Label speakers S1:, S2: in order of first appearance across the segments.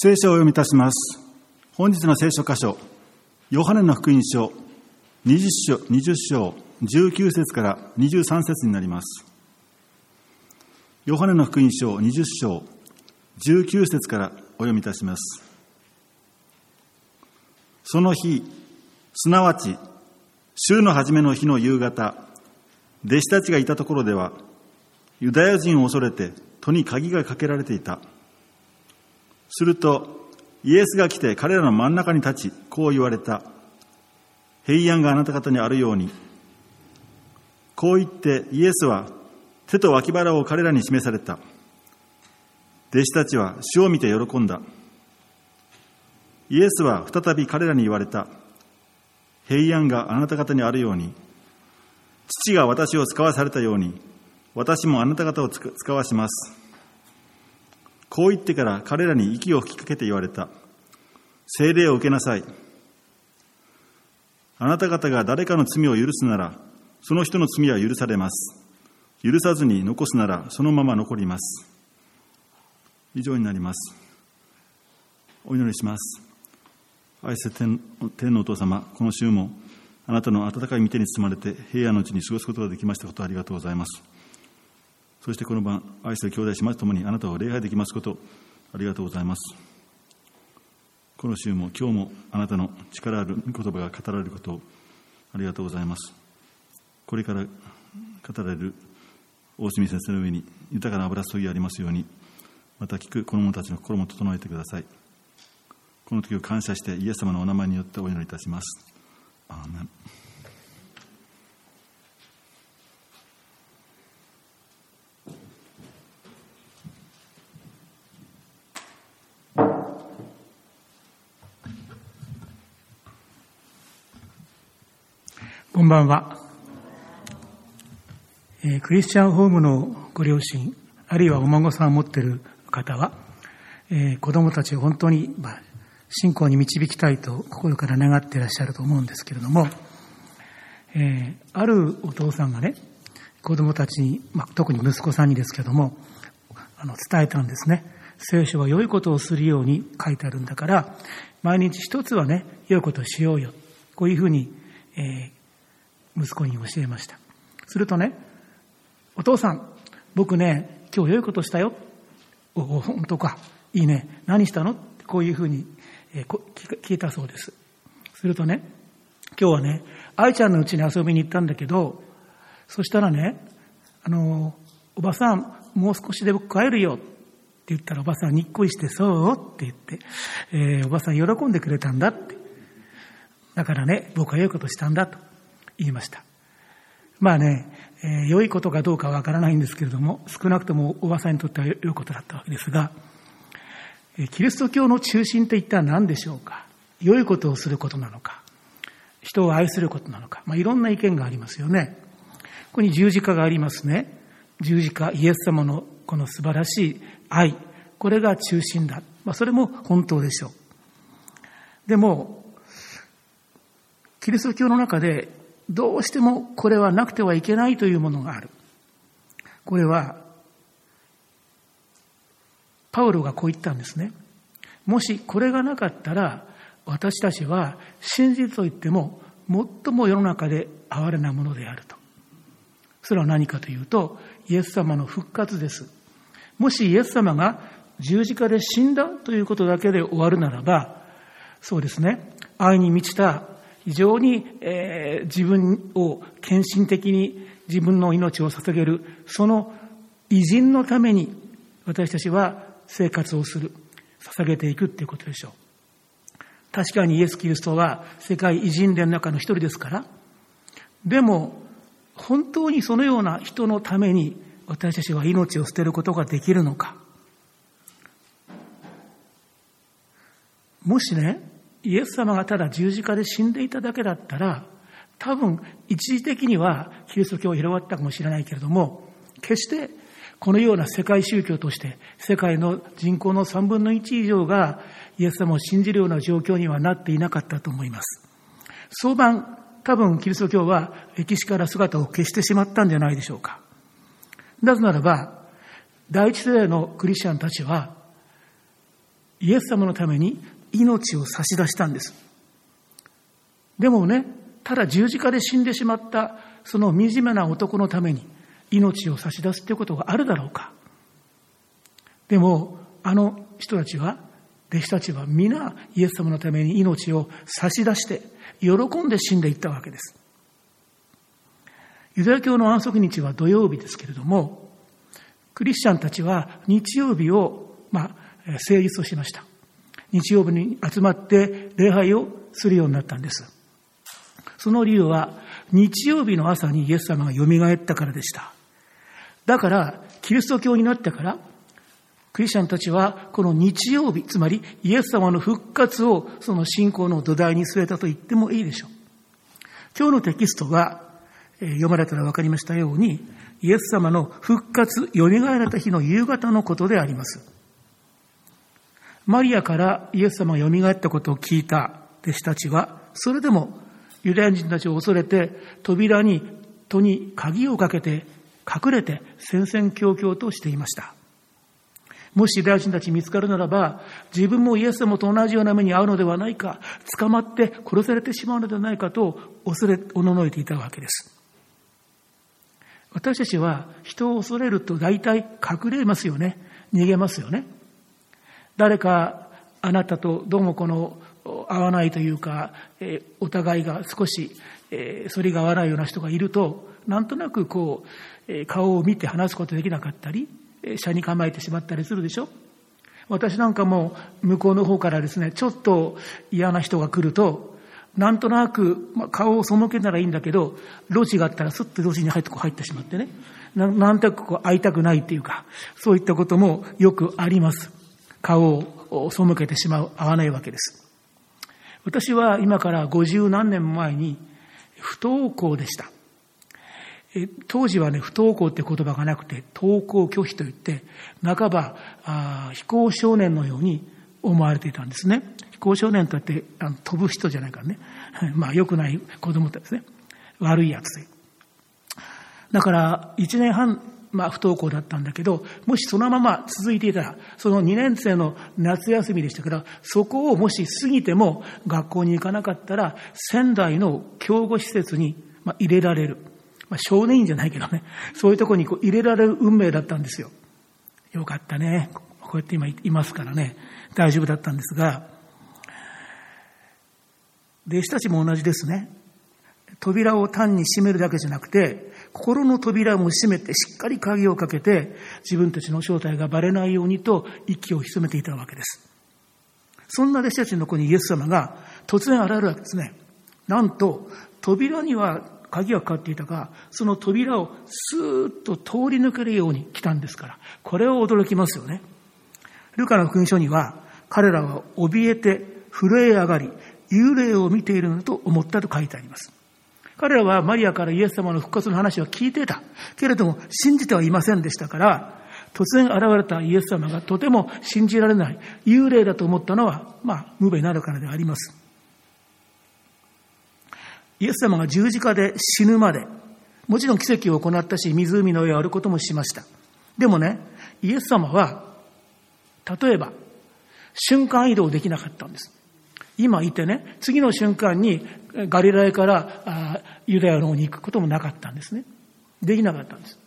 S1: 聖書をお読みいたします。本日の聖書箇所、ヨハネの福音書20章 ,20 章19節から23節になります。ヨハネの福音書20章19節からお読みいたします。その日、すなわち、週の初めの日の夕方、弟子たちがいたところでは、ユダヤ人を恐れて戸に鍵がかけられていた。すると、イエスが来て彼らの真ん中に立ち、こう言われた。平安があなた方にあるように。こう言ってイエスは手と脇腹を彼らに示された。弟子たちは主を見て喜んだ。イエスは再び彼らに言われた。平安があなた方にあるように。父が私を使わされたように、私もあなた方を使わします。こう言ってから彼らに息を吹きかけて言われた。聖霊を受けなさい。あなた方が誰かの罪を許すなら、その人の罪は許されます。許さずに残すなら、そのまま残ります。以上になります。お祈りします。愛せ天天のお父様、この週もあなたの温かい御手に包まれて平安のうちに過ごすことができましたことありがとうございます。そしてこの晩、愛する兄弟姉妹と共にあなたを礼拝できますことありがとうございます。この週も今日もあなたの力ある言葉が語られることをありがとうございます。これから語られる大清先生の上に豊かな油注ぎがありますように、また聞く子供たちの心も整えてください。この時を感謝してイエス様のお名前によってお祈りいたします。アーメン
S2: んばんは、えークリスチャンホームのご両親、あるいはお孫さんを持っている方は、えー子供たちを本当に、まあ、信仰に導きたいと心から願っていらっしゃると思うんですけれども、えーあるお父さんがね、子供たちに、まあ、特に息子さんにですけども、あの伝えたんですね。聖書は良いことをするように書いてあるんだから、毎日一つはね、良いことをしようよ。こういうふうに、えー息子に教えました。するとね、お父さん、僕ね、今日良いことしたよ。お、お本当か。いいね。何したの？ってこういうふうに、えー聞いたそうです。するとね、今日はね、愛ちゃんの家に遊びに行ったんだけど、そしたらね、あの、おばさん、もう少しで僕帰るよって言ったらおばさんにっこりして、そうって言って、えーおばさん喜んでくれたんだって。だからね、僕は良いことしたんだと言いました。まあね、えー良いことかどうかわからないんですけれども、少なくともおばさんにとっては良いことだったわけですが、えキリスト教の中心って一体何でしょうか？良いことをすることなのか？人を愛することなのか、まあ、いろんな意見がありますよね。ここに十字架がありますね。十字架、イエス様のこの素晴らしい愛、これが中心だ。まあ、それも本当でしょう。でも、キリスト教の中でどうしてもこれはなくてはいけないというものがある。これは、パウロがこう言ったんですね。もしこれがなかったら、私たちは真実と言っても最も世の中で哀れなものであると。それは何かというと、イエス様の復活です。もしイエス様が十字架で死んだということだけで終わるならば、そうですね、愛に満ちた非常に、えー自分を献身的に自分の命を捧げる、その偉人のために私たちは生活をする、捧げていくっていうことでしょう。確かにイエス・キリストは世界偉人伝の中の一人ですから、でも本当にそのような人のために私たちは命を捨てることができるのか。もしね、イエス様がただ十字架で死んでいただけだったら、多分一時的にはキリスト教は広がったかもしれないけれども、決してこのような世界宗教として世界の人口の3分の1以上がイエス様を信じるような状況にはなっていなかったと思います。早晩、多分キリスト教は歴史から姿を消してしまったんじゃないでしょうか。なぜならば、第一世代のクリスチャンたちは、イエス様のために命を差し出したんです。でもね、ただ十字架で死んでしまったその惨めな男のために命を差し出すということがあるだろうか。でも、あの人たちは、弟子たちは皆イエス様のために命を差し出して、喜んで死んでいったわけです。ユダヤ教の安息日は土曜日ですけれども、クリスチャンたちは日曜日を、まあ、成立をしました。日曜日に集まって礼拝をするようになったんです。その理由は、日曜日の朝にイエス様が蘇ったからでした。だから、キリスト教になってから、クリスチャンたちは、この日曜日、つまりイエス様の復活をその信仰の土台に据えたと言ってもいいでしょう。今日のテキストが読まれたら分かりましたように、イエス様の復活、蘇られた日の夕方のことであります。マリアからイエス様が蘇ったことを聞いた弟子たちは、それでもユダヤ人たちを恐れて、扉に、戸に鍵をかけて、隠れて戦々恐々としていました。もしユダヤ人たち見つかるならば、自分もイエス様と同じような目に遭うのではないか、捕まって殺されてしまうのではないかと恐れ、おののいていたわけです。私たちは人を恐れると大体隠れますよね。逃げますよね。誰かあなたとどうもこの合わないというか、えお互いが少し、え反りが合わないような人がいると、なんとなくこう、え顔を見て話すことできなかったり、車に構えてしまったりするでしょ？私なんかも向こうの方からですね、ちょっと嫌な人が来ると、なんとなく、まあ、顔を背けたらいいんだけど、路地があったらスッと路地に入ってこう入ってしまってね、ななんとなくこう会いたくないっていうか、そういったこともよくあります。顔を背けてしまう、会わないわけです。私は今から五十何年前に不登校でした。当時はね、不登校って言葉がなくて、登校拒否といって、半ばあ非行少年のように思われていたんですね。非行少年といってあの飛ぶ人じゃないからね。まあ良くない子供たちですね。悪いやつで。だから一年半まあ、不登校だったんだけど、もしそのまま続いていたら、その2年生の夏休みでしたから、そこをもし過ぎても学校に行かなかったら、仙台の教護施設に入れられる。まあ、少年院じゃないけどね、そういうところにこう入れられる運命だったんですよ。よかったね。こうやって今いますからね、大丈夫だったんですが、弟子たちも同じですね。扉を単に閉めるだけじゃなくて、心の扉も閉めてしっかり鍵をかけて自分たちの正体がバレないようにと息を潜めていたわけです。そんな弟子たちの子にイエス様が突然現れるわけですね。なんと扉には鍵がかかっていたが、その扉をスーッと通り抜けるように来たんですから、これを驚きますよね。ルカの福音書には、彼らは怯えて震え上がり、幽霊を見ているのと思ったと書いてあります。彼らはマリアからイエス様の復活の話を聞いていた。けれども信じてはいませんでしたから、突然現れたイエス様がとても信じられない、幽霊だと思ったのは、まあ、無べなるからであります。イエス様が十字架で死ぬまで、もちろん奇跡を行ったし、湖の上を歩くこともしました。でもね、イエス様は、例えば、瞬間移動できなかったんです。今いてね、次の瞬間にガリラヤからユダヤの方に行くこともなかったんですね。できなかったんです。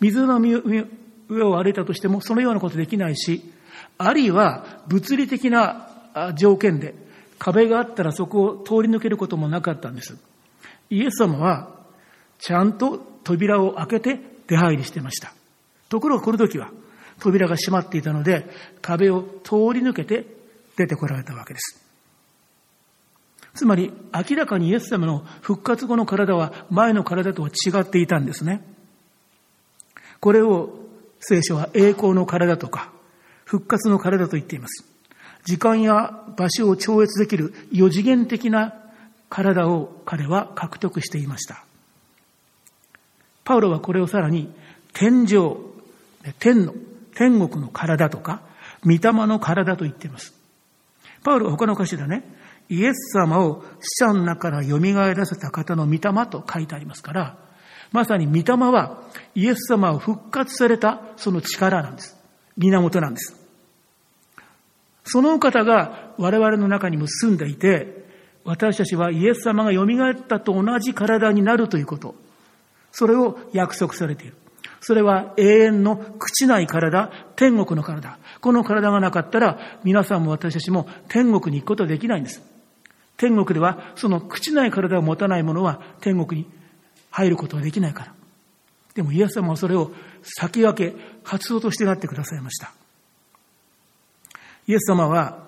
S2: 水の上を歩いたとしてもそのようなことできないし、あるいは物理的な条件で壁があったらそこを通り抜けることもなかったんです。イエス様はちゃんと扉を開けて出入りしてました。ところがこの時は扉が閉まっていたので壁を通り抜けて出てこられたわけです。つまり明らかにイエス様の復活後の体は前の体とは違っていたんですね。これを聖書は栄光の体とか復活の体と言っています。時間や場所を超越できる四次元的な体を彼は獲得していました。パウロはこれをさらに天上、天の、天国の体とか、御霊の体と言っています。パウロは他の歌詞でね、イエス様を死者の中から蘇らせた方の御霊と書いてありますから、まさに御霊はイエス様を復活されたその力なんです。源なんです。その方が我々の中にも住んでいて、私たちはイエス様が蘇ったと同じ体になるということ。それを約束されている。それは永遠の朽ちない体、天国の体。この体がなかったら、皆さんも私たちも天国に行くことはできないんです。天国では、その朽ちない体を持たない者は天国に入ることはできないから。でもイエス様はそれを先駆け、発動としてなってくださいました。イエス様は、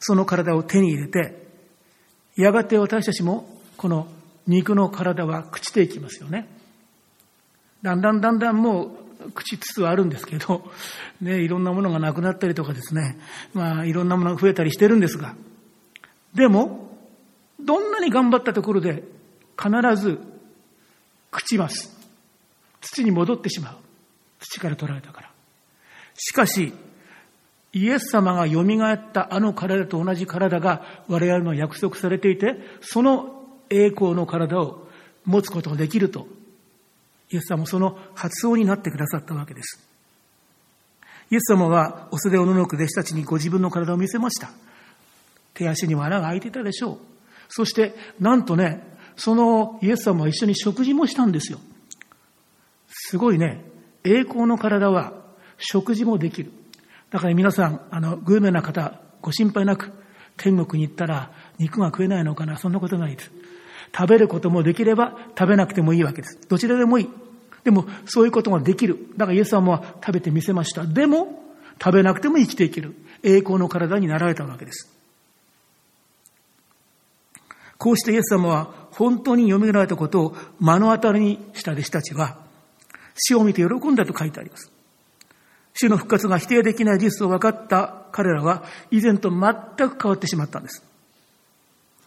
S2: その体を手に入れて、やがて私たちもこの肉の体は朽ちていきますよね。だんだんだんだんもう朽ちつつあるんですけど、ね、いろんなものがなくなったりとかですね、まあいろんなものが増えたりしてるんですが、でも、どんなに頑張ったところで必ず朽ちます。土に戻ってしまう。土から取られたから。しかし、イエス様が蘇ったあの体と同じ体が我々の約束されていて、その栄光の体を持つことができると、イエス様もその発音になってくださったわけです。イエス様はお袖をののく弟子たちにご自分の体を見せました。手足に穴が開いていたでしょう。そして、なんとね、そのイエス様は一緒に食事もしたんですよ。すごいね、栄光の体は食事もできる。だから皆さん、あの、グルメな方、ご心配なく、天国に行ったら肉が食えないのかな、そんなことないです。食べることもできれば食べなくてもいいわけです。どちらでもいい。でも、そういうことができる。だからイエス様は食べてみせました。でも、食べなくても生きていける。栄光の体になられたわけです。こうしてイエス様は本当に蘇られたことを目の当たりにした弟子たちは、死を見て喜んだと書いてあります。主の復活が否定できない事実を分かった彼らは以前と全く変わってしまったんです。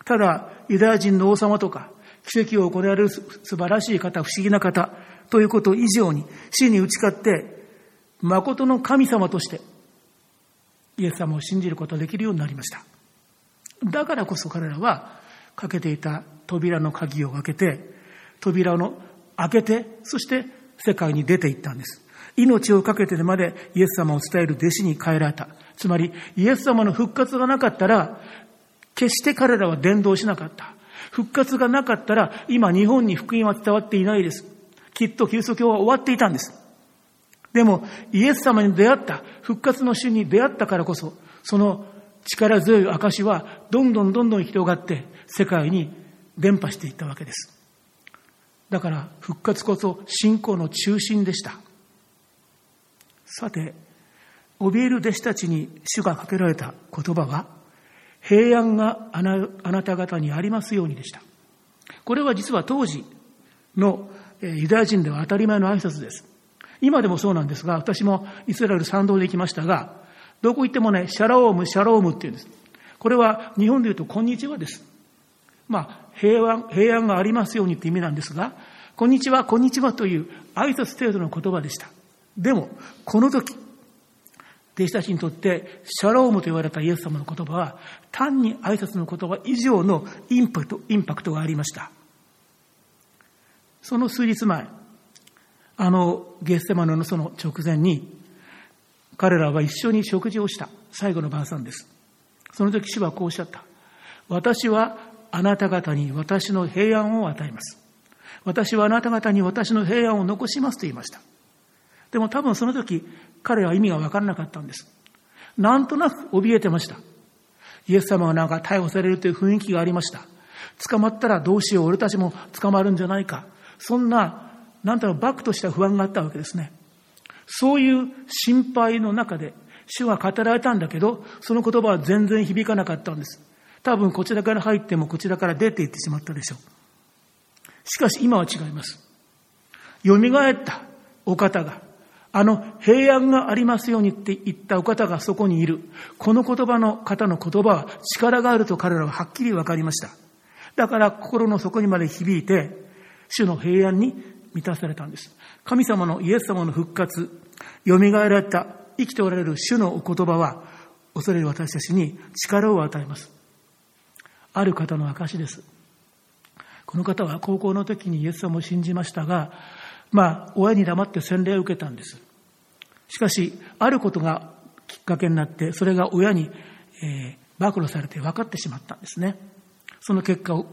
S2: ただ、ユダヤ人の王様とか、奇跡を行える素晴らしい方、不思議な方ということ以上に死に打ち勝って、誠の神様としてイエス様を信じることができるようになりました。だからこそ彼らはかけていた扉の鍵を開けて、扉の開けて、そして世界に出て行ったんです。命を懸けてまでイエス様を伝える弟子に変えられた。つまり、イエス様の復活がなかったら、決して彼らは伝道しなかった。復活がなかったら、今日本に福音は伝わっていないです。きっとキリスト教は終わっていたんです。でも、イエス様に出会った、復活の主に出会ったからこそ、その力強い証は、どんどんどんどん広がって、世界に伝播していったわけです。だから、復活こそ信仰の中心でした。さて、怯える弟子たちに主がかけられた言葉は、平安があなた方にありますようにでした。これは実は当時のユダヤ人では当たり前の挨拶です。今でもそうなんですが、私もイスラエル賛同で行きましたが、どこ行ってもね、シャローム、シャロームって言うんです。これは日本で言うと、こんにちはです。まあ、平安、平安がありますようにって意味なんですが、こんにちは、こんにちはという挨拶程度の言葉でした。でも、この時、弟子たちにとって、シャロームと言われたイエス様の言葉は、単に挨拶の言葉以上のインパクト、インパクトがありました。その数日前、あのゲステマノのその直前に、彼らは一緒に食事をした最後の晩餐です。その時主はこうおっしゃった。私はあなた方に私の平安を与えます。私はあなた方に私の平安を残しますと言いました。でも多分その時、彼は意味が分からなかったんです。なんとなく怯えてました。イエス様がなんか逮捕されるという雰囲気がありました。捕まったらどうしよう、俺たちも捕まるんじゃないか。そんな、なんとなくバックとした不安があったわけですね。そういう心配の中で、主が語られたんだけど、その言葉は全然響かなかったんです。多分こちらから入ってもこちらから出て行ってしまったでしょう。しかし今は違います。蘇ったお方があの平安がありますようにって言ったお方がそこにいる。この言葉の方の言葉は力があると彼らははっきり分かりました。だから心の底にまで響いて、主の平安に満たされたんです。神様のイエス様の復活、蘇られた生きておられる主のお言葉は、恐れる私たちに力を与えます。ある方の証です。この方は高校の時にイエス様を信じましたが、まあ、親に黙って洗礼を受けたんです。しかし、あることがきっかけになって、それが親に、えー、暴露されて分かってしまったんですね。その結果、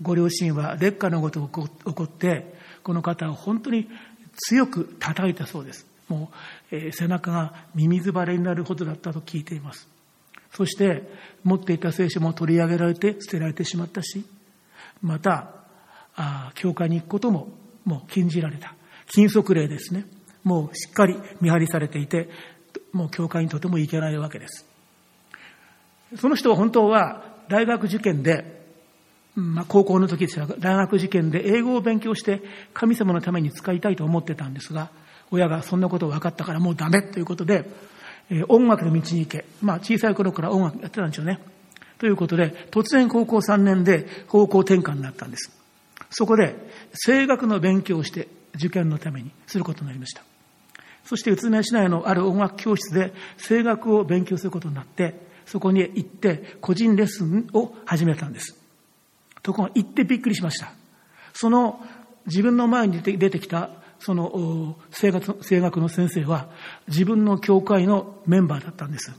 S2: ご両親は劣化のごと起こって、この方を本当に強く叩いたそうです。もう、えー、背中がミミズバレになるほどだったと聞いています。そして、持っていた聖書も取り上げられて捨てられてしまったし、また、あ教会に行くことももう禁じられた。禁足令ですね。もうしっかり見張りされていて、もう教会にとても行けないわけです。その人は本当は大学受験で、まあ、高校の時ですが、大学受験で英語を勉強して神様のために使いたいと思ってたんですが、親がそんなことを分かったからもうダメということで、え、音楽の道に行け。まあ、小さい頃から音楽やってたんでしょうね。ということで、突然高校3年で方向転換になったんです。そこで、声楽の勉強をして受験のためにすることになりました。そして宇都宮市内のある音楽教室で声楽を勉強することになって、そこに行って個人レッスンを始めたんです。ところが行ってびっくりしました。その自分の前に出てきたその声楽声楽の先生は自分の教会のメンバーだったんです。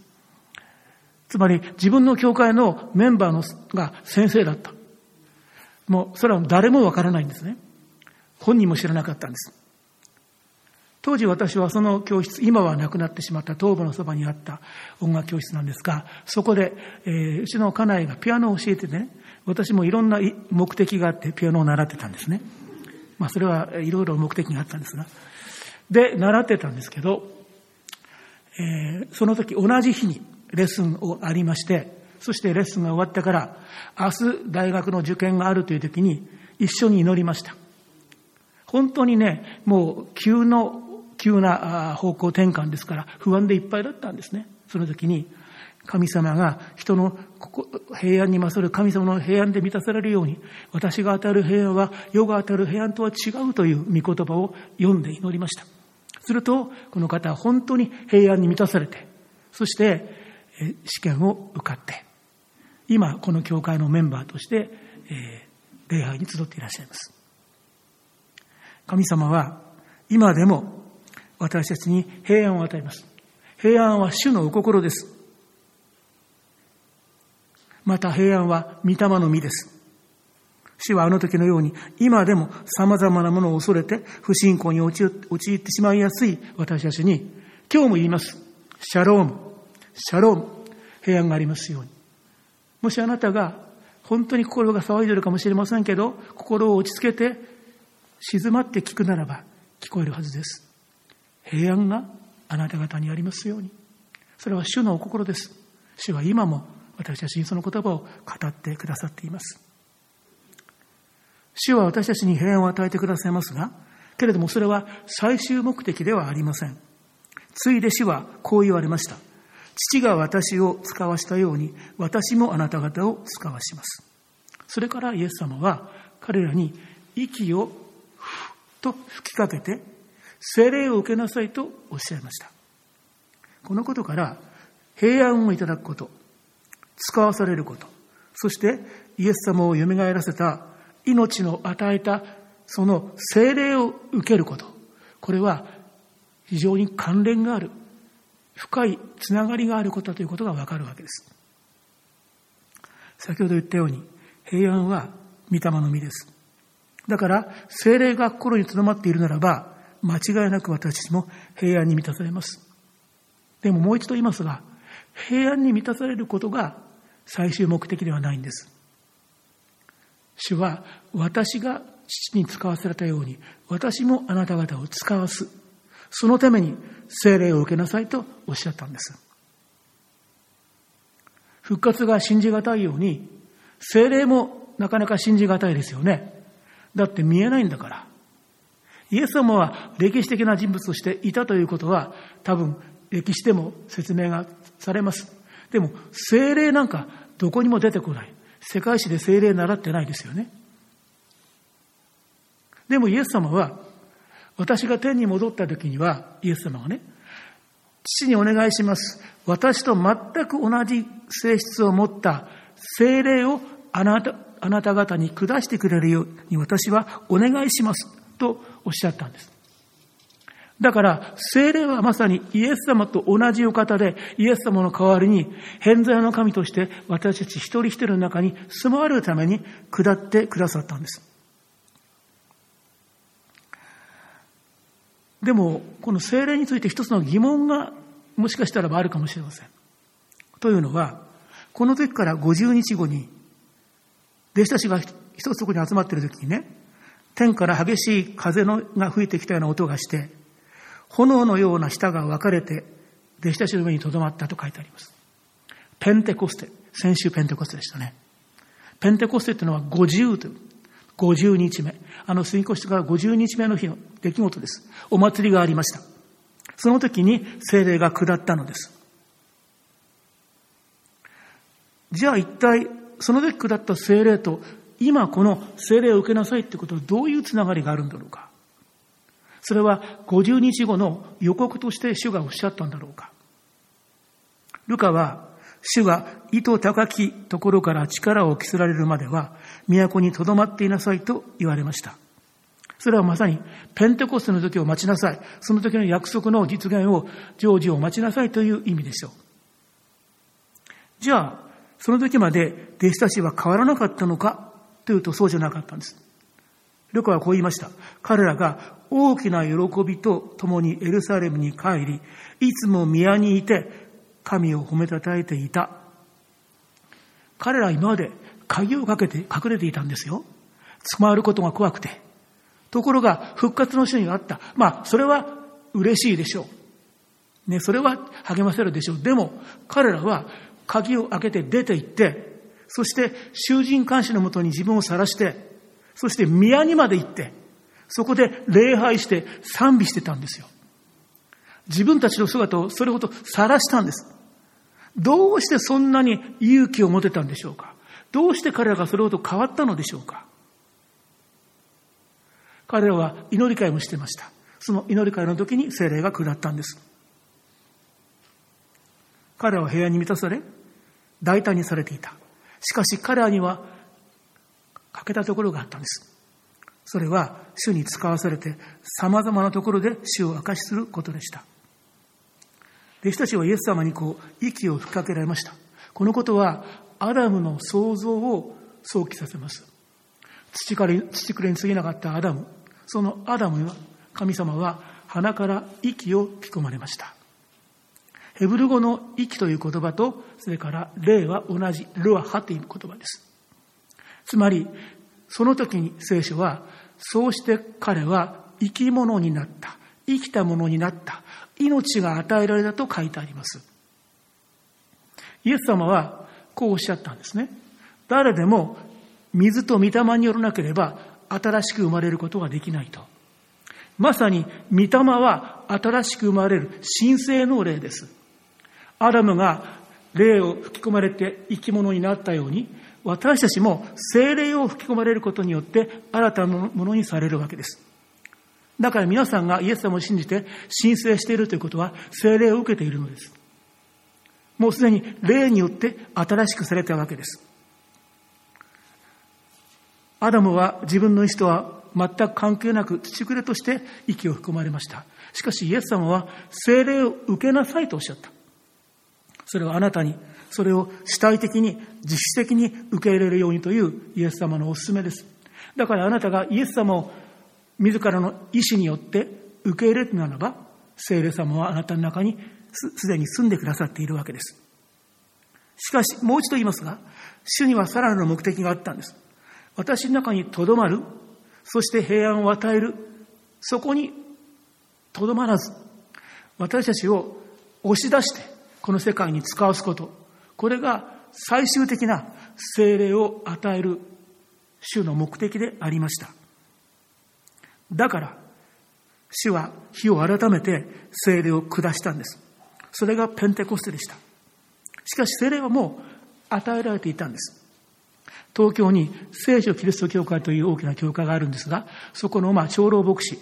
S2: つまり自分の教会のメンバーのが先生だった。もうそれは誰もわからないんですね。本人も知らなかったんです。当時私はその教室、今はなくなってしまった東部のそばにあった音楽教室なんですが、そこで、えー、うちの家内がピアノを教えてね、私もいろんな目的があってピアノを習ってたんですね。まあそれはいろいろ目的があったんですが。で、習ってたんですけど、えー、その時同じ日にレッスンをありまして、そしてレッスンが終わってから、明日大学の受験があるという時に一緒に祈りました。本当にね、もう急の、急な方向転換ですから不安でいっぱいだったんですね。その時に、神様が人の平安に勝る神様の平安で満たされるように、私が当たる平安は世が当たる平安とは違うという御言葉を読んで祈りました。すると、この方は本当に平安に満たされて、そして試験を受かって、今、この教会のメンバーとして、え、礼拝に集っていらっしゃいます。神様は、今でも私たちに平安を与えます。平安は主のお心です。また平安は御霊の実です。主はあの時のように、今でも様々なものを恐れて不信仰に陥ってしまいやすい私たちに、今日も言います。シャローム、シャローム、平安がありますように。もしあなたが本当に心が騒いでいるかもしれませんけど、心を落ち着けて静まって聞くならば聞こえるはずです。平安があなた方にありますように。それは主のお心です。主は今も私たちにその言葉を語ってくださっています。主は私たちに平安を与えてくださいますが、けれどもそれは最終目的ではありません。ついで主はこう言われました。父が私を使わしたように、私もあなた方を使わします。それからイエス様は彼らに息をふっと吹きかけて、精霊を受けなさいとおっしゃいました。このことから平安をいただくこと、使わされること、そしてイエス様を蘇らせた命の与えたその精霊を受けること、これは非常に関連がある深いつながりがあることだということがわかるわけです。先ほど言ったように、平安は御霊の実です。だから、精霊が心に留まっているならば、間違いなく私たちも平安に満たされます。でももう一度言いますが、平安に満たされることが最終目的ではないんです。主は私が父に使わされたように、私もあなた方を使わす。そのために聖霊を受けなさいとおっしゃったんです。復活が信じがたいように、聖霊もなかなか信じがたいですよね。だって見えないんだから。イエス様は歴史的な人物としていたということは多分歴史でも説明がされます。でも聖霊なんかどこにも出てこない。世界史で聖霊習ってないですよね。でもイエス様は私が天に戻った時には、イエス様がね、父にお願いします。私と全く同じ性質を持った精霊をあなたあなた方に下してくれるように私はお願いします。とおっしゃったんです。だから、精霊はまさにイエス様と同じお方で、イエス様の代わりに、偏在の神として私たち一人一人の中に住まわれるために下ってくださったんです。でも、この精霊について一つの疑問がもしかしたらあるかもしれません。というのは、この時から50日後に、弟子たちが一つそこに集まっている時にね、天から激しい風のが吹いてきたような音がして、炎のような舌が分かれて、弟子たちの上に留まったと書いてあります。ペンテコステ。先週ペンテコステでしたね。ペンテコステっていうのは50という、50日目。あの、過ごしから50日目の日の出来事です。お祭りがありました。その時に精霊が下ったのです。じゃあ一体、その時下った精霊と、今この精霊を受けなさいってことはどういうつながりがあるんだろうか。それは50日後の予告として主がおっしゃったんだろうか。ルカは、主が糸高きところから力を着せられるまでは、都に留まっていなさいと言われました。それはまさに、ペンテコステの時を待ちなさい。その時の約束の実現を、成就を待ちなさいという意味でしょう。じゃあ、その時まで弟子たちは変わらなかったのかというとそうじゃなかったんです。ルカはこう言いました。彼らが大きな喜びと共にエルサレムに帰り、いつも宮にいて神を褒めたたえていた。彼らは今まで鍵をかけて隠れていたんですよ。捕まることが怖くて。ところが復活の主にあった。まあ、それは嬉しいでしょう。ね、それは励ませるでしょう。でも、彼らは鍵を開けて出て行って、そして囚人監視のもとに自分を晒して、そして宮にまで行って、そこで礼拝して賛美してたんですよ。自分たちの姿をそれほど晒したんです。どうしてそんなに勇気を持てたんでしょうかどうして彼らがそれほど変わったのでしょうか彼らは祈り会もしてました。その祈り会の時に精霊が下ったんです。彼らは部屋に満たされ、大胆にされていた。しかし彼らには欠けたところがあったんです。それは主に使わされて様々なところで主を明かしすることでした。弟子たちはイエス様にこう息を吹きかけられました。このことはアダムの創造を想起させます。土から土くれに過ぎなかったアダム。そのアダムは神様は鼻から息を吹き込まれました。ヘブル語の息という言葉と、それから霊は同じ、ルアハという言葉です。つまり、その時に聖書はそうして彼は生き物になった。生きたものになった。命が与えられたと書いてあります。イエス様はこうおっしゃったんですね。誰でも水と御霊によらなければ新しく生まれることができないと。まさに御霊は新しく生まれる神聖の霊です。アダムが霊を吹き込まれて生き物になったように、私たちも精霊を吹き込まれることによって新たなものにされるわけです。だから皆さんがイエス様を信じて申請しているということは精霊を受けているのです。もうすでに霊によって新しくされたわけです。アダムは自分の意思とは全く関係なく土くれとして息を含まれました。しかしイエス様は精霊を受けなさいとおっしゃった。それはあなたにそれを主体的に、実質的に受け入れるようにというイエス様のお勧めです。だからあなたがイエス様を自らの意志によって受け入れるならば、聖霊様はあなたの中にすでに住んでくださっているわけです。しかし、もう一度言いますが、主にはさらなる目的があったんです。私の中にとどまる、そして平安を与える、そこにとどまらず、私たちを押し出して、この世界に使わすこと、これが最終的な精霊を与える主の目的でありました。だから、主は火を改めて精霊を下したんです。それがペンテコステでした。しかし精霊はもう与えられていたんです。東京に聖書キリスト教会という大きな教会があるんですが、そこのまあ長老牧師、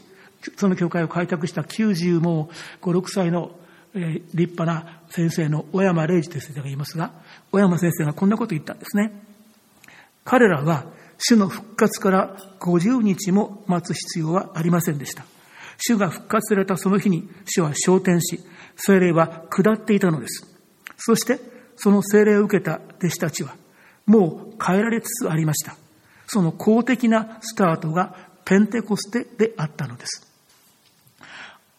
S2: その教会を開拓した90も5、6歳のえ立派な先生の小山礼二という先生がいますが、小山先生がこんなことを言ったんですね。彼らは主の復活から50日も待つ必要はありませんでした。主が復活されたその日に主は昇天し、精霊は下っていたのです。そして、その精霊を受けた弟子たちは、もう変えられつつありました。その公的なスタートがペンテコステであったのです。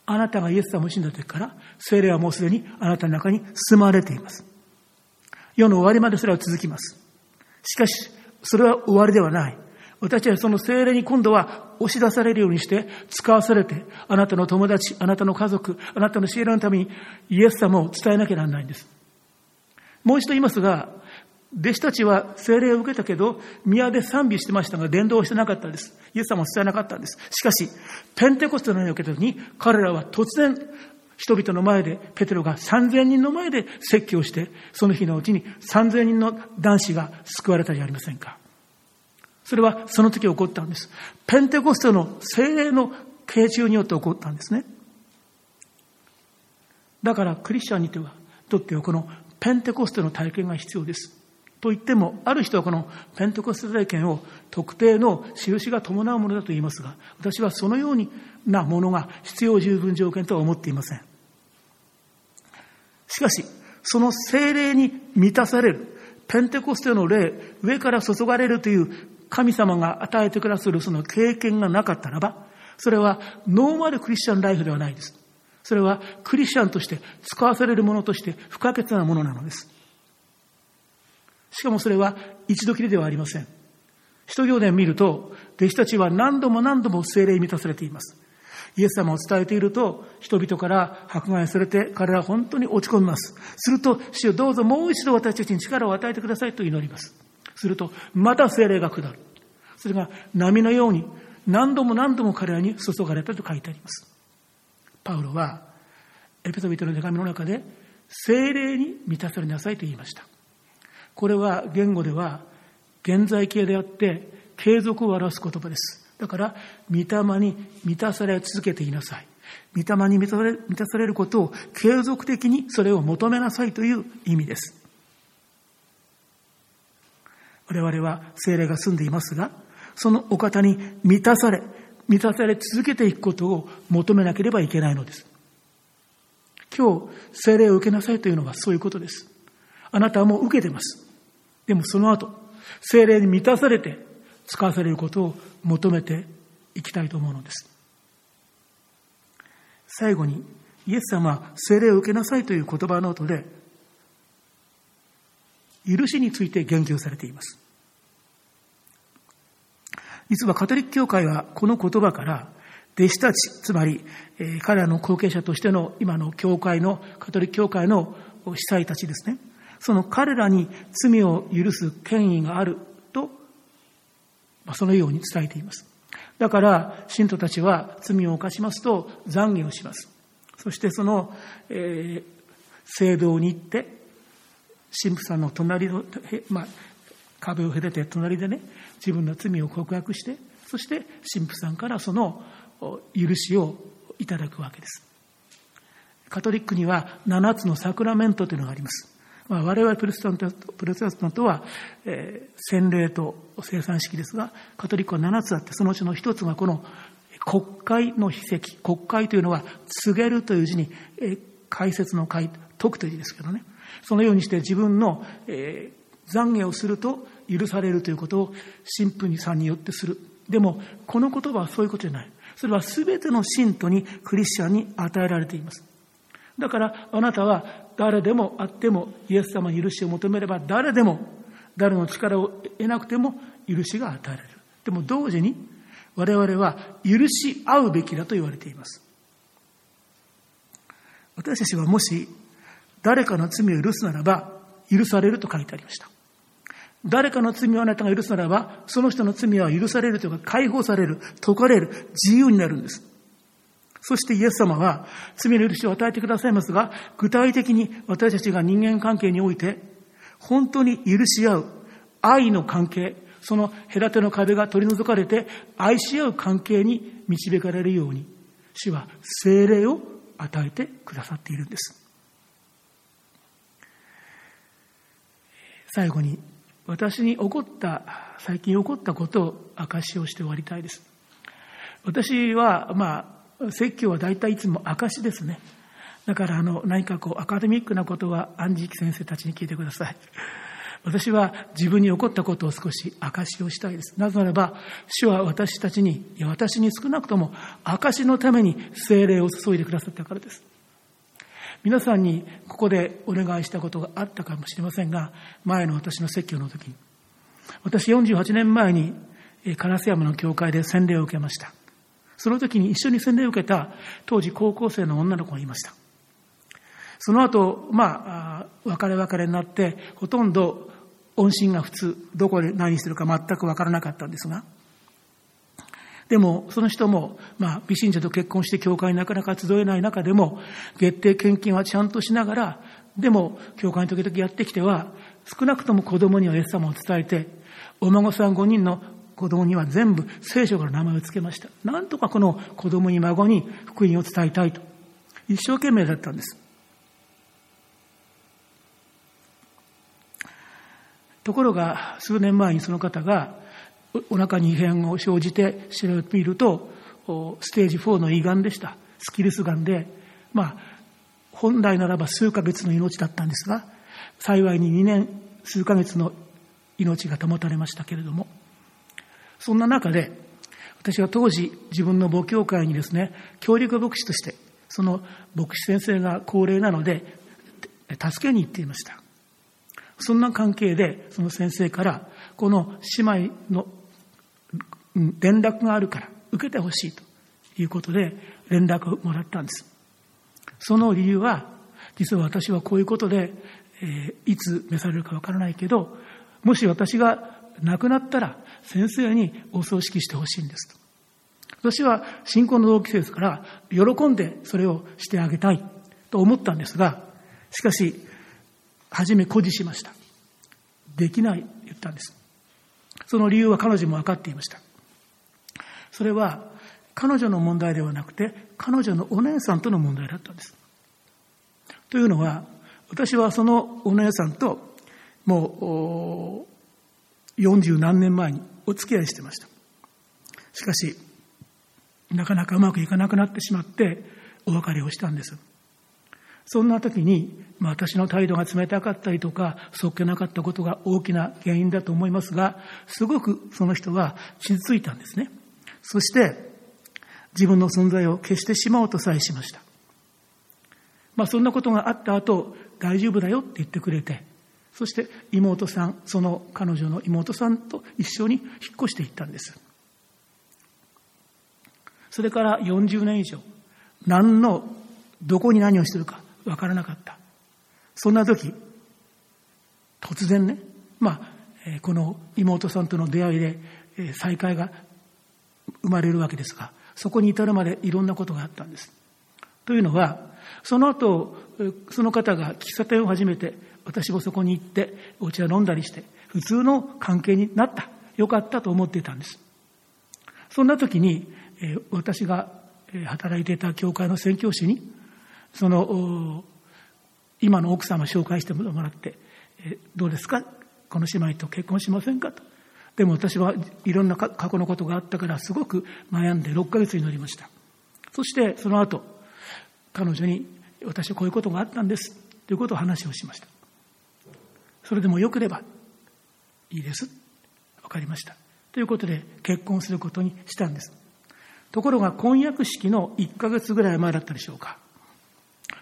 S2: あなたがイエス様を死んだ時から、精霊はもうすでにあなたの中に住まれています。世の終わりまでそれは続きます。しかし、それは終わりではない。私はその精霊に今度は押し出されるようにして使わされて、あなたの友達、あなたの家族、あなたの知り合いのためにイエス様を伝えなきゃならないんです。もう一度言いますが、弟子たちは精霊を受けたけど、宮で賛美してましたが、伝道してなかったんです。イエス様を伝えなかったんです。しかし、ペンテコステのように受けた時に、彼らは突然、人々の前で、ペテロが3000人の前で説教して、その日のうちに3000人の男子が救われたじゃありませんか。それはその時起こったんです。ペンテコステの精霊の傾注によって起こったんですね。だからクリスチャンにとってはこのペンテコステの体験が必要です。と言っても、ある人はこのペンテコステ体験を特定の印が伴うものだと言いますが、私はそのようなものが必要十分条件とは思っていません。しかし、その精霊に満たされる、ペンテコステの霊、上から注がれるという神様が与えてくださるその経験がなかったらば、それはノーマルクリスチャンライフではないです。それはクリスチャンとして使わされるものとして不可欠なものなのです。しかもそれは一度きりではありません。使徒行伝見ると、弟子たちは何度も何度も精霊に満たされています。イエス様を伝えていると、人々から迫害されて、彼らは本当に落ち込みます。すると、主よどうぞもう一度私たちに力を与えてくださいと祈ります。すると、また精霊が下る。それが波のように何度も何度も彼らに注がれたと書いてあります。パウロは、エペソビトの手紙の中で、精霊に満たされなさいと言いました。これは言語では現在形であって継続を表す言葉です。だから、御霊に満たされ続けていなさい。御霊に満たされ満たされることを継続的にそれを求めなさいという意味です。我々は精霊が住んでいますが、そのお方に満たされ、満たされ続けていくことを求めなければいけないのです。今日、精霊を受けなさいというのはそういうことです。あなたはもう受けてます。でもその後、精霊に満たされて使わされることを求めていきたいと思うのです。最後に、イエス様は精霊を受けなさいという言葉の後で、許しについて言及されています。実はカトリック教会はこの言葉から弟子たち、つまり、え、彼らの後継者としての今の教会の、カトリック教会の司祭たちですね。その彼らに罪を許す権威があると、まあ、そのように伝えています。だから、信徒たちは罪を犯しますと懺悔をします。そしてその、えー、聖堂に行って、神父さんの隣の、まあ、壁を隔てて隣でね、自分の罪を告白して、そして神父さんからその許しをいただくわけです。カトリックには7つのサクラメントというのがあります。まあ、我々プロテスタントプロテスタントは、えー、洗礼と生産式ですが、カトリックは7つあって、そのうちの1つがこの国会の秘跡。国会というのは、告げるという字に、えー、解説の解、解くという字ですけどね。そのようにして自分の、えー、懺悔をすると許されるということを神父さんによってする。でも、この言葉はそういうことじゃない。それは全ての信徒にクリスチャンに与えられています。だからあなたは誰でもあってもイエス様に許しを求めれば誰でも誰の力を得なくても許しが与えられる。でも同時に我々は許し合うべきだと言われています。私たちはもし誰かの罪を許すならば許されると書いてありました。誰かの罪をあなたが許すならば、その人の罪は許されるというか解放される、解かれる、自由になるんです。そしてイエス様は罪の許しを与えてくださいますが、具体的に私たちが人間関係において、本当に許し合う愛の関係、その隔ての壁が取り除かれて愛し合う関係に導かれるように、主は精霊を与えてくださっているんです。最後に私に起こった、最近起こったことを証しをして終わりたいです。私は、まあ、説教は大体いつも証ですね。だからあの何かこうアカデミックなことは安食先生たちに聞いてください。私は自分に起こったことを少し証をしたいです。なぜならば、主は私たちに、いや私に少なくとも証のために精霊を注いでくださったからです。皆さんにここでお願いしたことがあったかもしれませんが、前の私の説教の時に、私48年前に烏山の教会で洗礼を受けました。その時に一緒に洗礼を受けた当時高校生の女の子がいました。その後、まあ、別れ別れになって、ほとんど音信が普通、どこで何してるか全くわからなかったんですが、でも、その人も、まあ、美信者と結婚して教会になかなか集えない中でも、月定献金はちゃんとしながら、でも、教会に時々やってきては、少なくとも子供にはイエス様を伝えて、お孫さん5人の子供には全部聖書から名前を付けました。なんとかこの子供に孫に福音を伝えたいと。一生懸命だったんです。ところが、数年前にその方が、お腹に異変を生じて調べてみると、ステージ4の胃がんでした。スキルスがんで、まあ、本来ならば数ヶ月の命だったんですが、幸いに2年数ヶ月の命が保たれましたけれども、そんな中で、私は当時自分の母教会にですね、協力牧師として、その牧師先生が高齢なので、助けに行っていました。そんな関係で、その先生から、この姉妹の連絡があるから受けてほしいということで連絡をもらったんです。その理由は、実は私はこういうことで、えー、いつ召されるかわからないけど、もし私が亡くなったら先生にお葬式してほしいんですと。私は信仰の同期生ですから喜んでそれをしてあげたいと思ったんですが、しかし、初め誇示しました。できない言ったんです。その理由は彼女も分かっていました。それは彼女の問題ではなくて彼女のお姉さんとの問題だったんです。というのは私はそのお姉さんともう40何年前にお付き合いしてました。しかしなかなかうまくいかなくなってしまってお別れをしたんです。そんな時に、まあ、私の態度が冷たかったりとか、そっけなかったことが大きな原因だと思いますが、すごくその人は傷ついたんですね。そして、自分の存在を消してしまおうとさえしました。まあ、そんなことがあった後、大丈夫だよって言ってくれて、そして妹さん、その彼女の妹さんと一緒に引っ越していったんです。それから40年以上、何の、どこに何をしてるかわからなかった。そんな時、突然ね、まあ、この妹さんとの出会いで再会が生まれるわけですが、そこに至るまでいろんなことがあったんです。というのは、その後、その方が喫茶店を始めて、私もそこに行ってお茶飲んだりして、普通の関係になった。よかったと思っていたんです。そんな時に、私が働いていた教会の宣教師に、その、今の奥様紹介してもらって、どうですか？この姉妹と結婚しませんかと。でも私はいろんな過去のことがあったからすごく悩んで6ヶ月になりました。そしてその後、彼女に私はこういうことがあったんですということを話をしました。それでもよければいいです。わかりました。ということで結婚することにしたんです。ところが婚約式の1ヶ月ぐらい前だったでしょうか。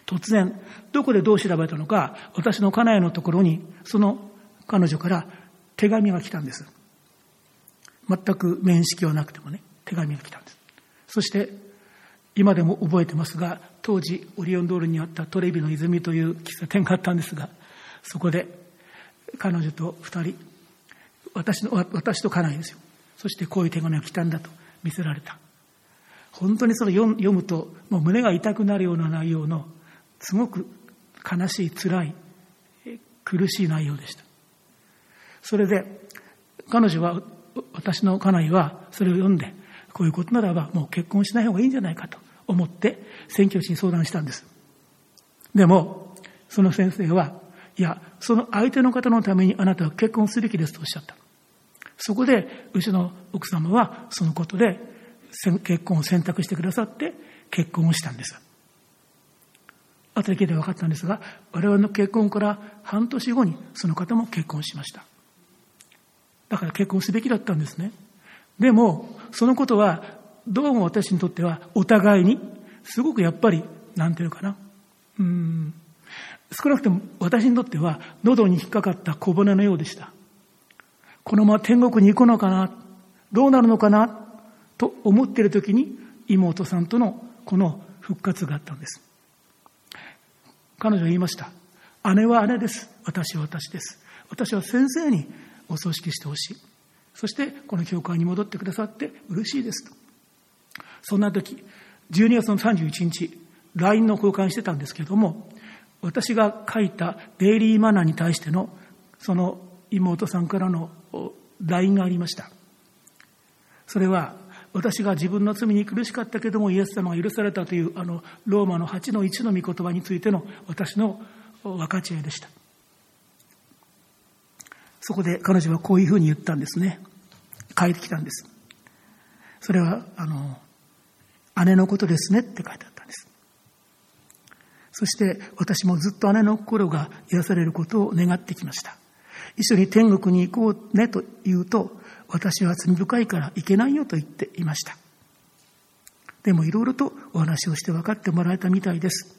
S2: 突然、どこでどう調べたのか、私の家内のところに、その彼女から手紙が来たんです。全く面識はなくてもね、手紙が来たんです。そして、今でも覚えてますが、当時、オリオンドールにあったトレビの泉という喫茶店があったんですが、そこで、彼女と二人、私の、私と家内ですよ。そしてこういう手紙が来たんだと見せられた。本当にそれ読むと、もう胸が痛くなるような内容の、すごく悲しい、辛い、苦しい内容でした。それで、彼女は私の家内はそれを読んで、こういうことならばもう結婚しない方がいいんじゃないかと思って宣教師に相談したんです。でも、その先生は、いや、その相手の方のためにあなたは結婚すべきですとおっしゃった。そこで、うちの奥様はそのことで、結婚を選択してくださって結婚をしたんです。後で聞いて分かったんですが、我々の結婚から半年後にその方も結婚しました。だから結婚すべきだったんですね。でも、そのことは、どうも私にとっては、お互いに、すごくやっぱり、なんていうかな。うん。少なくとも私にとっては、喉に引っかかった小骨のようでした。このまま天国に行くのかなどうなるのかなと思っている時に、妹さんとのこの復活があったんです。彼女は言いました。姉は姉です。私は私です。私は先生にお葬式してほしい。そしてこの教会に戻ってくださって嬉しいです。そんな時、12月の31日、LINE の交換してたんですけれども、私が書いたデイリーマナーに対してのその妹さんからの LINE がありました。それは私が自分の罪に苦しかったけどもイエス様が許されたというあのローマの8の1の御言葉についての私の分かち合いでした。そこで彼女はこういうふうに言ったんですね。書いてきたんです。それは、あの、姉のことですねって書いてあった。そして私もずっと姉の心が癒されることを願ってきました。一緒に天国に行こうねと言うと、私は罪深いから行けないよと言っていました。でもいろいろとお話をして分かってもらえたみたいです。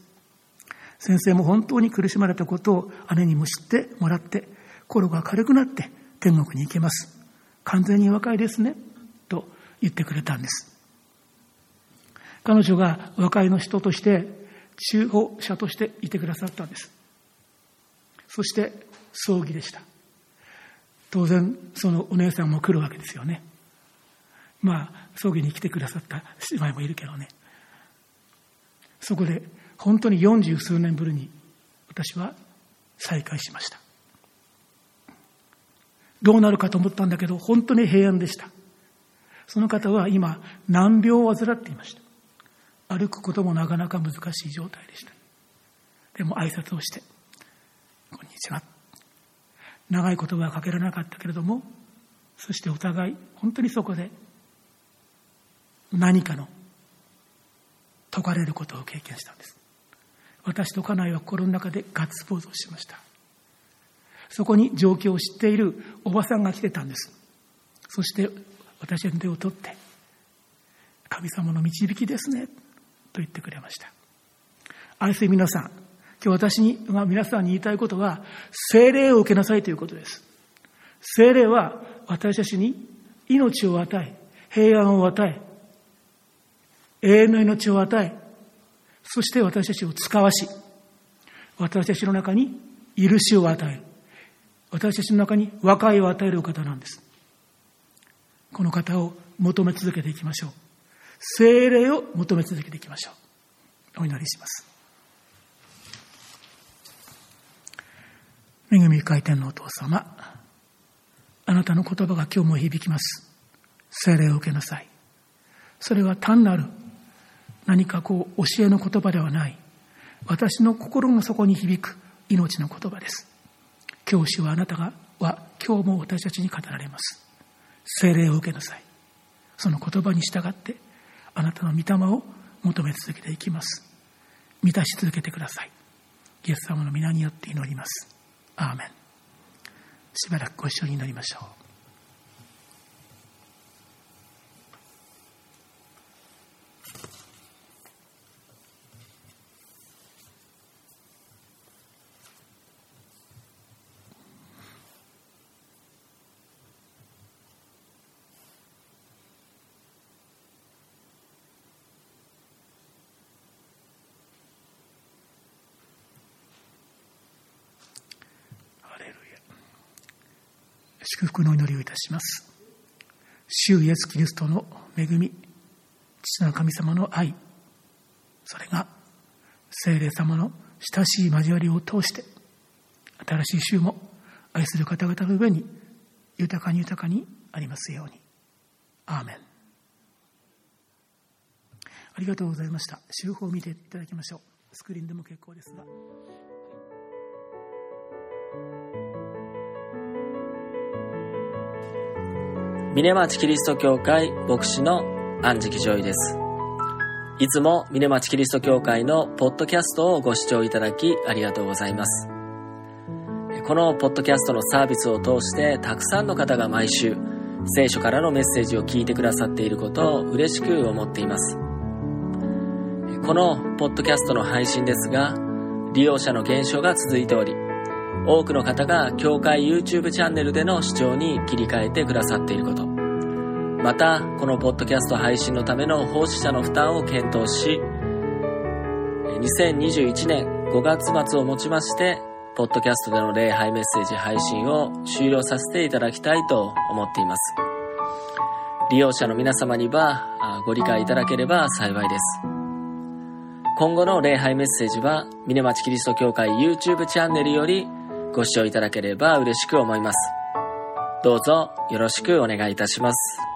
S2: 先生も本当に苦しまれたことを姉にも知ってもらって、心が軽くなって天国に行けます。完全に若いですね。と言ってくれたんです。彼女が若いの人として、中保者としていてくださったんです。そして、葬儀でした。当然、そのお姉さんも来るわけですよね。まあ、葬儀に来てくださった姉妹もいるけどね。そこで、本当に四十数年ぶりに私は再会しました。どうなるかと思ったんだけど、本当に平安でした。その方は今、難病を患っていました。歩くこともなかなか難しい状態でした。でも挨拶をして、こんにちは。長い言葉はかけられなかったけれども、そしてお互い、本当にそこで、何かの解かれることを経験したんです。私と家内は心の中でガッツポーズをしました。そこに状況を知っているおばさんが来てたんです。そして私の手を取って、神様の導きですね、と言ってくれました。愛する皆さん、今日私に、まあ、皆さんに言いたいことは、精霊を受けなさいということです。精霊は私たちに命を与え、平安を与え、永遠の命を与え、そして私たちを使わし、私たちの中に許しを与える。私たちの中に和解を与えるお方なんです。この方を求め続けていきましょう。精霊を求め続けていきましょう。お祈りします。恵み回転のお父様、あなたの言葉が今日も響きます。精霊を受けなさい。それは単なる何かこう教えの言葉ではない。私の心の底に響く命の言葉です。教師はあなたがは今日も私たちに語られます。精霊を受けなさい。その言葉に従ってあなたの御霊を求め続けていきます。満たし続けてください。イエス様の皆によって祈ります。アーメンしばらくご一緒に祈りましょう福の祈りをいたします。主イエス・キリストの恵み、父の神様の愛、それが聖霊様の親しい交わりを通して、新しい週も愛する方々の上に豊かに豊かにありますように。アーメン。ありがとうございました。週報を見ていただきましょう。スクリーンでも結構ですが。
S3: 峰町キリスト教会牧師の安食ジョイです。いつも峰町キリスト教会のポッドキャストをご視聴いただきありがとうございます。このポッドキャストのサービスを通してたくさんの方が毎週聖書からのメッセージを聞いてくださっていることを嬉しく思っています。このポッドキャストの配信ですが、利用者の減少が続いており、多くの方が教会 YouTube チャンネルでの視聴に切り替えてくださっていること、また、このポッドキャスト配信のための奉仕者の負担を検討し、2021年5月末をもちまして、ポッドキャストでの礼拝メッセージ配信を終了させていただきたいと思っています。利用者の皆様にはご理解いただければ幸いです。今後の礼拝メッセージは、峰町キリスト教会 YouTube チャンネルよりご視聴いただければ嬉しく思います。どうぞよろしくお願いいたします。